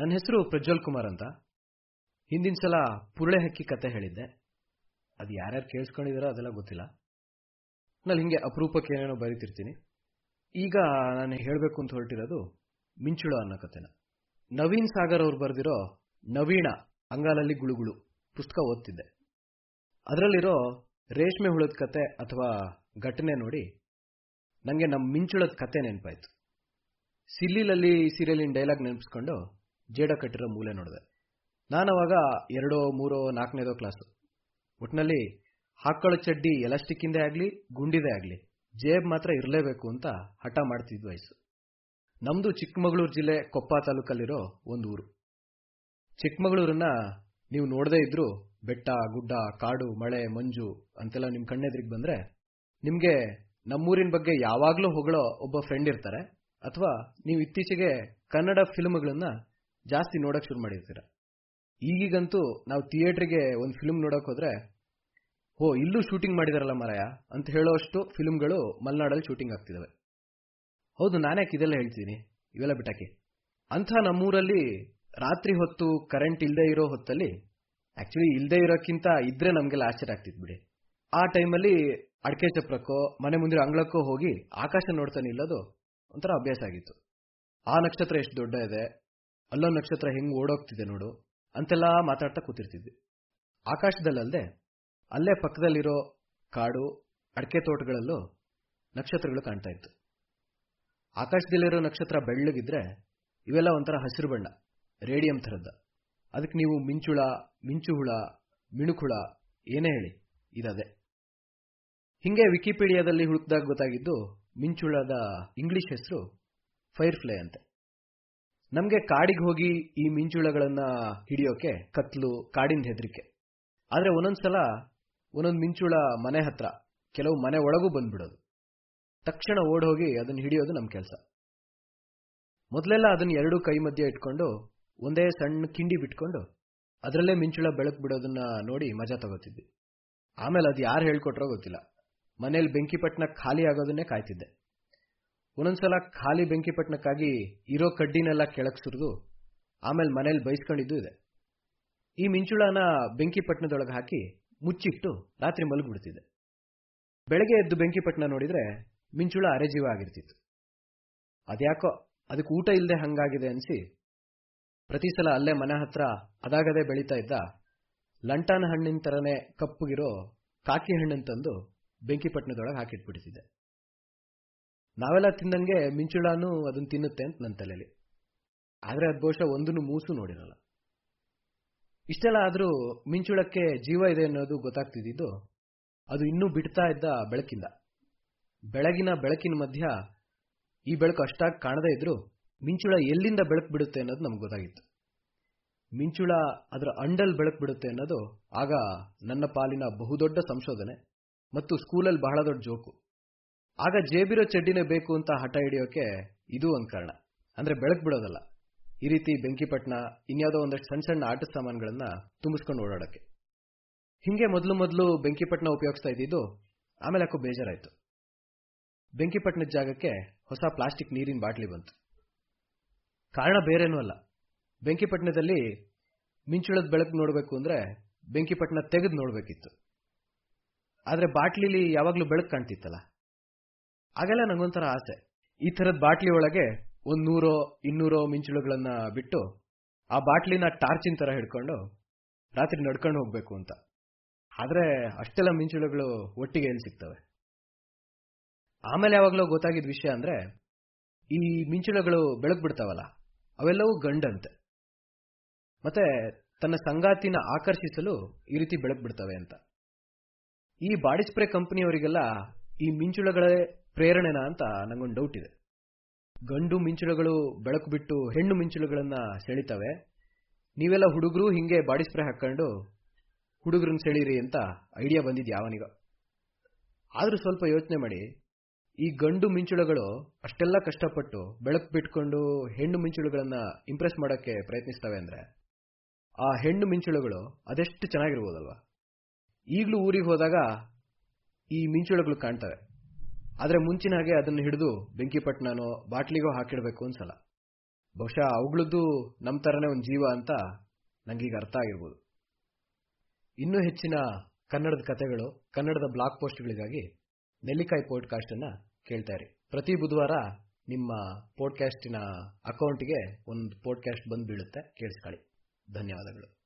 ನನ್ನ ಹೆಸರು ಪ್ರಜ್ವಲ್ ಕುಮಾರ್ ಅಂತ. ಹಿಂದಿನ ಸಲ ಪುರುಳೆ ಹಕ್ಕಿ ಕತೆ ಹೇಳಿದ್ದೆ. ಅದು ಯಾರ್ಯಾರು ಕೇಳಿಸ್ಕೊಂಡಿದಾರೋ ಅದೆಲ್ಲ ಗೊತ್ತಿಲ್ಲ. ನಾನು ಹಿಂಗೆ ಅಪರೂಪಕ್ಕೆ ಏನೇನೋ ಬರೀತಿರ್ತೀನಿ. ಈಗ ನಾನು ಹೇಳಬೇಕು ಅಂತ ಹೊರಟಿರೋದು ಮಿಂಚುಳ ಅನ್ನೋ ಕತೆನ. ನವೀನ್ ಸಾಗರ್ ಅವ್ರು ಬರೆದಿರೋ ನವೀಣ ಅಂಗಾಲಲ್ಲಿ ಗುಳುಗುಳು ಪುಸ್ತಕ ಓದ್ತಿದ್ದೆ. ಅದರಲ್ಲಿರೋ ರೇಷ್ಮೆ ಹುಳದ ಕತೆ ಅಥವಾ ಘಟನೆ ನೋಡಿ ನನಗೆ ನಮ್ಮ ಮಿಂಚುಳದ ಕತೆ ನೆನಪಾಯ್ತು. ಸಿಲ್ಲಿಲಲ್ಲಿ ಸೀರಿಯಲಿನ ಡೈಲಾಗ್ ನೆನಪಿಸ್ಕೊಂಡು ಜೇಡ ಕಟ್ಟಿರೋ ಮೂಲೆ ನೋಡಿದೆ. ನಾನು ನಾನವಾಗ ಎರಡೋ, ಮೂರೋ, ನಾಲ್ಕನೇದೋ ಕ್ಲಾಸು ಒಟ್ಟಿನಲ್ಲಿ ಹಾಕೊಳ್ಳೋ ಚಡ್ಡಿ ಎಲಾಸ್ಟಿಕ್ಕಿಂದೇ ಆಗಲಿ, ಗುಂಡಿದೇ ಆಗಲಿ, ಜೇಬ್ ಮಾತ್ರ ಇರಲೇಬೇಕು ಅಂತ ಹಠ ಮಾಡ್ತಿದ್ದ ವಯಸ್ಸು. ನಮ್ದು ಚಿಕ್ಕಮಗಳೂರು ಜಿಲ್ಲೆ ಕೊಪ್ಪ ತಾಲೂಕಲ್ಲಿರೋ ಒಂದು ಊರು. ಚಿಕ್ಕಮಗಳೂರನ್ನ ನೀವು ನೋಡದೇ ಇದ್ರೂ ಬೆಟ್ಟ, ಗುಡ್ಡ, ಕಾಡು, ಮಳೆ, ಮಂಜು ಅಂತೆಲ್ಲ ನಿಮ್ಮ ಕಣ್ಣೆದ್ರಿಗೆ ಬಂದ್ರೆ ನಿಮಗೆ ನಮ್ಮೂರಿನ ಬಗ್ಗೆ ಯಾವಾಗಲೂ ಹೊಗಳೋ ಒಬ್ಬ ಫ್ರೆಂಡ್ ಇರ್ತಾರೆ. ಅಥವಾ ನೀವು ಇತ್ತೀಚೆಗೆ ಕನ್ನಡ ಫಿಲ್ಮ್ಗಳನ್ನ ಜಾಸ್ತಿ ನೋಡಕ್ ಶುರು ಮಾಡಿರ್ತೀರ? ಈಗೀಗಂತೂ ನಾವು ಥಿಯೇಟ್ರಿಗೆ ಒಂದು ಫಿಲ್ಮ್ ನೋಡಕ್ ಹೋದ್ರೆ ಓ ಇಲ್ಲೂ ಶೂಟಿಂಗ್ ಮಾಡಿದಾರಲ್ಲ ಮರಾಯ ಅಂತ ಹೇಳೋಷ್ಟು ಫಿಲ್ಮ್ಗಳು ಮಲೆನಾಡಲ್ಲಿ ಶೂಟಿಂಗ್ ಆಗ್ತಿದ್ದಾವೆ ಹೌದು ನಾನ್ಯಾಕೆ ಇದೆಲ್ಲ ಹೇಳ್ತೀನಿ, ಇವೆಲ್ಲ ಬಿಟ್ಟಾಕಿ. ಅಂಥ ನಮ್ಮೂರಲ್ಲಿ ರಾತ್ರಿ ಹೊತ್ತು ಕರೆಂಟ್ ಇಲ್ಲದೆ ಇರೋ ಹೊತ್ತಲ್ಲಿ ಆಕ್ಚುಲಿ ಇಲ್ಲದೆ ಇರೋಕ್ಕಿಂತ ಇದ್ರೆ ನಮಗೆಲ್ಲ ಆಶ್ಚರ್ಯ ಆಗ್ತಿತ್ತು ಬಿಡಿ. ಆ ಟೈಮಲ್ಲಿ ಅಡಕೆ ಚಪ್ರಕ್ಕೋ, ಮನೆ ಮುಂದೆ ಅಂಗಳಕ್ಕೋ ಹೋಗಿ ಆಕಾಶ ನೋಡ್ತಾನೆ ಇಲ್ಲದು ಒಂಥರ ಅಭ್ಯಾಸ ಆಗಿತ್ತು. ಆ ನಕ್ಷತ್ರ ಎಷ್ಟು ದೊಡ್ಡ ಇದೆ ಅಲ್ಲೊಂದು ನಕ್ಷತ್ರ ಹೆಂಗ್ ಓಡೋಗ್ತಿದೆ ನೋಡು ಅಂತೆಲ್ಲ ಮಾತಾಡ್ತಾ ಕೂತಿರ್ತಿದ್ವಿ. ಆಕಾಶದಲ್ಲದೆ ಅಲ್ಲೇ ಪಕ್ಕದಲ್ಲಿರೋ ಕಾಡು, ಅಡಕೆ ತೋಟಗಳಲ್ಲೂ ನಕ್ಷತ್ರಗಳು ಕಾಣ್ತಾ ಇತ್ತು. ಆಕಾಶದಲ್ಲಿರೋ ನಕ್ಷತ್ರ ಬೆಳ್ಳಗಿದ್ರೆ ಇವೆಲ್ಲ ಒಂಥರ ಹಸಿರು ಬಣ್ಣ, ರೇಡಿಯಂ ಥರದ್ದ. ಅದಕ್ಕೆ ನೀವು ಮಿಂಚುಳ ಮಿಂಚು ಹುಳ ಮಿಣುಕುಳ, ಏನೇ ಹೇಳಿ, ಇದದೆ. ಹಿಂಗೆ ವಿಕಿಪೀಡಿಯಾದಲ್ಲಿ ಹುಡುಕ್ದಾಗ ಗೊತ್ತಾಗಿದ್ದು ಮಿಂಚುಳದ ಇಂಗ್ಲಿಷ್ ಹೆಸರು ಫೈರ್ಫ್ಲೈ ಅಂತೆ. ನಮಗೆ ಕಾಡಿಗೆ ಹೋಗಿ ಈ ಮಿಂಚುಳಗಳನ್ನ ಹಿಡಿಯೋಕೆ ಕತ್ಲು ಕಾಡಿನ ಹೆದರಿಕೆ. ಆದ್ರೆ ಒಂದೊಂದ್ಸಲ ಒಂದೊಂದು ಮಿಂಚುಳ ಮನೆ ಹತ್ರ, ಕೆಲವು ಮನೆ ಒಳಗೂ ಬಂದ್ಬಿಡೋದು. ತಕ್ಷಣ ಓಡ್ ಹೋಗಿ ಅದನ್ನ ಹಿಡಿಯೋದು ನಮ್ಮ ಕೆಲಸ. ಮೊದಲೆಲ್ಲ ಅದನ್ನ ಎರಡು ಕೈ ಮಧ್ಯೆ ಇಟ್ಕೊಂಡು, ಒಂದೇ ಸಣ್ಣ ಕಿಂಡಿ ಬಿಟ್ಕೊಂಡು, ಅದರಲ್ಲೇ ಮಿಂಚುಳ ಬೆಳಕು ಬಿಡೋದನ್ನ ನೋಡಿ ಮಜಾ ತಗೋತಿದ್ವಿ. ಆಮೇಲೆ ಅದು ಯಾರು ಹೇಳ್ಕೊಟ್ರೋ ಗೊತ್ತಿಲ್ಲ. ಮನೇಲಿ ಬೆಂಕಿಪಟ್ಟಣ ಖಾಲಿ ಆಗೋದನ್ನೇ ಕಾಯ್ತಿದ್ದೆ. ಒಂದೊಂದ್ಸಲ ಖಾಲಿ ಬೆಂಕಿಪಟ್ಟಣಕ್ಕಾಗಿ ಇರೋ ಕಡ್ಡಿನೆಲ್ಲ ಕೆಳಕ್ ಸುರಿದು ಆಮೇಲೆ ಮನೇಲಿ ಬೈಸ್ಕೊಂಡಿದ್ದು ಇದೆ. ಈ ಮಿಂಚುಳನ ಬೆಂಕಿಪಟ್ಟಣದೊಳಗೆ ಹಾಕಿ ಮುಚ್ಚಿಟ್ಟು ರಾತ್ರಿ ಮಲಗಿಬಿಡ್ತಿದ್ದೆ. ಬೆಳಗ್ಗೆ ಎದ್ದು ಬೆಂಕಿಪಟ್ಟಣ ನೋಡಿದ್ರೆ ಮಿಂಚುಳ ಅರೆಜೀವ ಆಗಿರ್ತಿತ್ತು. ಅದ್ಯಾಕೋ ಅದಕ್ಕೆ ಊಟ ಇಲ್ಲದೆ ಹಂಗಾಗಿದೆ ಅನ್ಸಿ ಪ್ರತಿ ಸಲ ಅಲ್ಲೇ ಮನೆ ಹತ್ರ ಅದಾಗದೇ ಬೆಳೀತಾ ಇದ್ದ ಲಂಟಾನ ಹಣ್ಣಿನ ತರನೇ ಕಪ್ಪುಗಿರೋ ಕಾಕಿ ಹಣ್ಣನ್ನು ತಂದು ಬೆಂಕಿಪಟ್ಟಣದೊಳಗೆ ಹಾಕಿಟ್ಬಿಡ್ತಿದ್ದೆ. ನಾವೆಲ್ಲ ತಿಂದಂಗೆ ಮಿಂಚುಳಾನು ಅದನ್ನ ತಿನ್ನುತ್ತೆ ಅಂತ ನನ್ನ ತಲೆಯಲ್ಲಿ ಆದರೆ ಅದು ಬಹುಶಃ ಒಂದನ್ನು ಮೂಸು ನೋಡಿರಲ್ಲ. ಇಷ್ಟೆಲ್ಲ ಆದರೂ ಮಿಂಚುಳಕ್ಕೆ ಜೀವ ಇದೆ ಅನ್ನೋದು ಗೊತ್ತಾಗ್ತಿದ್ದು ಅದು ಇನ್ನೂ ಬಿಡ್ತಾ ಇದ್ದ ಬೆಳಕಿಂದ. ಬೆಳಗಿನ ಬೆಳಕಿನ ಮಧ್ಯ ಈ ಬೆಳಕು ಅಷ್ಟಾಗಿ ಕಾಣದೇ ಇದ್ರು ಮಿಂಚುಳ ಎಲ್ಲಿಂದ ಬೆಳಕು ಬಿಡುತ್ತೆ ಅನ್ನೋದು ನಮ್ಗೆ ಗೊತ್ತಾಗಿತ್ತು. ಮಿಂಚುಳ ಅದರ ಅಂಡಲ್ ಬೆಳಕು ಬಿಡುತ್ತೆ ಅನ್ನೋದು ಆಗ ನನ್ನ ಪಾಲಿನ ಬಹುದೊಡ್ಡ ಸಂಶೋಧನೆ ಮತ್ತು ಸ್ಕೂಲಲ್ಲಿ ಬಹಳ ದೊಡ್ಡ ಜೋಕು. ಆಗ ಜೇಬಿರೋ ಚಡ್ಡಿನೇ ಬೇಕು ಅಂತ ಹಠ ಹಿಡಿಯೋಕೆ ಇದು ಒಂದು ಕಾರಣ. ಅಂದ್ರೆ ಬೆಳಕು ಬಿಡೋದಲ್ಲ. ಈ ರೀತಿ ಬೆಂಕಿಪಟ್ಟಣ ಇನ್ಯಾವುದೋ ಒಂದಷ್ಟು ಸಣ್ಣ ಸಣ್ಣ ಆಟದ ಸಾಮಾನುಗಳನ್ನ ತುಂಬಿಸ್ಕೊಂಡು ಓಡಾಡಕ್ಕೆ ಹಿಂಗೆ ಮೊದಲು ಮೊದಲು ಬೆಂಕಿಪಟ್ಟಣ ಉಪಯೋಗಿಸ್ತಾ ಇದ್ದಿದ್ದು ಆಮೇಲೆ ಯಾಕೋ ಬೇಜಾರಾಯ್ತು. ಬೆಂಕಿಪಟ್ಟಣದ ಜಾಗಕ್ಕೆ ಹೊಸ ಪ್ಲಾಸ್ಟಿಕ್ ನೀರಿನ ಬಾಟ್ಲಿ ಬಂತು. ಕಾರಣ ಬೇರೇನೂ ಅಲ್ಲ. ಬೆಂಕಿಪಟ್ಟಣದಲ್ಲಿ ಮಿಂಚುಳದ ಬೆಳಕು ನೋಡಬೇಕು ಅಂದ್ರೆ ಬೆಂಕಿಪಟ್ಟಣ ತೆಗೆದು ನೋಡಬೇಕಿತ್ತು. ಆದರೆ ಬಾಟ್ಲಿಲಿ ಯಾವಾಗ್ಲೂ ಬೆಳಕು ಕಾಣ್ತಿತ್ತಲ್ಲ. ಆಗೆಲ್ಲ ನಂಗೊಂಥರ ಆಸೆ. ಈ ಥರದ ಬಾಟ್ಲಿ ಒಳಗೆ ಒಂದ್ ನೂರೋ, ಇನ್ನೂರೋ ಮಿಂಚುಳುಗಳನ್ನ ಬಿಟ್ಟು ಆ ಬಾಟ್ಲಿನ ಟಾರ್ಚಿನ ತರ ಹಿಡ್ಕೊಂಡು ರಾತ್ರಿ ನಡ್ಕೊಂಡು ಹೋಗ್ಬೇಕು ಅಂತ. ಆದ್ರೆ ಅಷ್ಟೆಲ್ಲ ಮಿಂಚುಳುಗಳು ಒಟ್ಟಿಗೆ ಎಲ್ಲಿ ಸಿಗ್ತವೆ? ಆಮೇಲೆ ಯಾವಾಗಲೂ ಗೊತ್ತಾಗಿದ್ದ ವಿಷಯ ಅಂದ್ರೆ ಈ ಮಿಂಚುಳುಗಳು ಬೆಳಕು ಬಿಡ್ತಾವಲ್ಲ, ಅವೆಲ್ಲವೂ ಗಂಡಂತೆ. ಮತ್ತೆ ತನ್ನ ಸಂಗಾತಿನ ಆಕರ್ಷಿಸಲು ಈ ರೀತಿ ಬೆಳಕು ಬಿಡ್ತವೆ ಅಂತ. ಈ ಬಾಡಿ ಸ್ಪ್ರೇ ಕಂಪನಿಯವರಿಗೆಲ್ಲ ಈ ಮಿಂಚುಳಗಳೇ ಪ್ರೇರಣೆನಾ ಅಂತ ನಂಗೊಂದು ಡೌಟ್ ಇದೆ. ಗಂಡು ಮಿಂಚುಳುಗಳು ಬೆಳಕು ಬಿಟ್ಟು ಹೆಣ್ಣು ಮಿಂಚುಳುಗಳನ್ನ ಸೆಳಿತವೆ. ನೀವೆಲ್ಲ ಹುಡುಗರು ಹಿಂಗೆ ಬಾಡಿ ಸ್ಪ್ರೇ ಹಾಕೊಂಡು ಹುಡುಗರನ್ನ ಸೆಳೀರಿ ಅಂತ ಐಡಿಯಾ ಬಂದಿದ್ದು ಯಾವನಿಗ ಆದ್ರೂ ಸ್ವಲ್ಪ ಯೋಚನೆ ಮಾಡಿ. ಈ ಗಂಡು ಮಿಂಚುಳುಗಳು ಅಷ್ಟೆಲ್ಲ ಕಷ್ಟಪಟ್ಟು ಬೆಳಕು ಬಿಟ್ಕೊಂಡು ಹೆಣ್ಣು ಮಿಂಚುಳುಗಳನ್ನ ಇಂಪ್ರೆಸ್ ಮಾಡೋಕ್ಕೆ ಪ್ರಯತ್ನಿಸ್ತವೆ ಅಂದ್ರೆ ಆ ಹೆಣ್ಣು ಮಿಂಚುಳುಗಳು ಅದೆಷ್ಟು ಚೆನ್ನಾಗಿರ್ಬೋದಲ್ವಾ? ಈಗಲೂ ಊರಿಗೆ ಹೋದಾಗ ಈ ಮಿಂಚುಳುಗಳು ಕಾಣ್ತವೆ. ಆದ್ರೆ ಮುಂಚಿನ ಹಾಗೆ ಅದನ್ನು ಹಿಡಿದು ಬೆಂಕಿಪಟ್ಟಣನೋ ಬಾಟ್ಲಿಗೋ ಹಾಕಿಡಬೇಕು ಅನ್ಸಲ್ಲ. ಬಹುಶಃ ಅವುಗಳದ್ದು ನಮ್ಮ ಥರನೇ ಒಂದು ಜೀವ ಅಂತ ನಂಗೀಗ ಅರ್ಥ ಆಗಿರ್ಬೋದು. ಇನ್ನೂ ಹೆಚ್ಚಿನ ಕನ್ನಡದ ಕಥೆಗಳು ಕನ್ನಡದ ಬ್ಲಾಗ್ ಪೋಸ್ಟ್ಗಳಿಗಾಗಿ ನೆಲ್ಲಿಕಾಯಿ ಪಾಡ್ಕಾಸ್ಟ್ ಅನ್ನ ಕೇಳ್ತಾ ಇರಿ. ಪ್ರತಿ ಬುಧವಾರ ನಿಮ್ಮ ಪಾಡ್ಕಾಸ್ಟಿನ ಅಕೌಂಟ್ಗೆ ಒಂದು ಪಾಡ್ಕಾಸ್ಟ್ ಬಂದು ಬೀಳುತ್ತೆ. ಕೇಳಿಸ್ಕೊಳ್ಳಿ ಧನ್ಯವಾದಗಳು.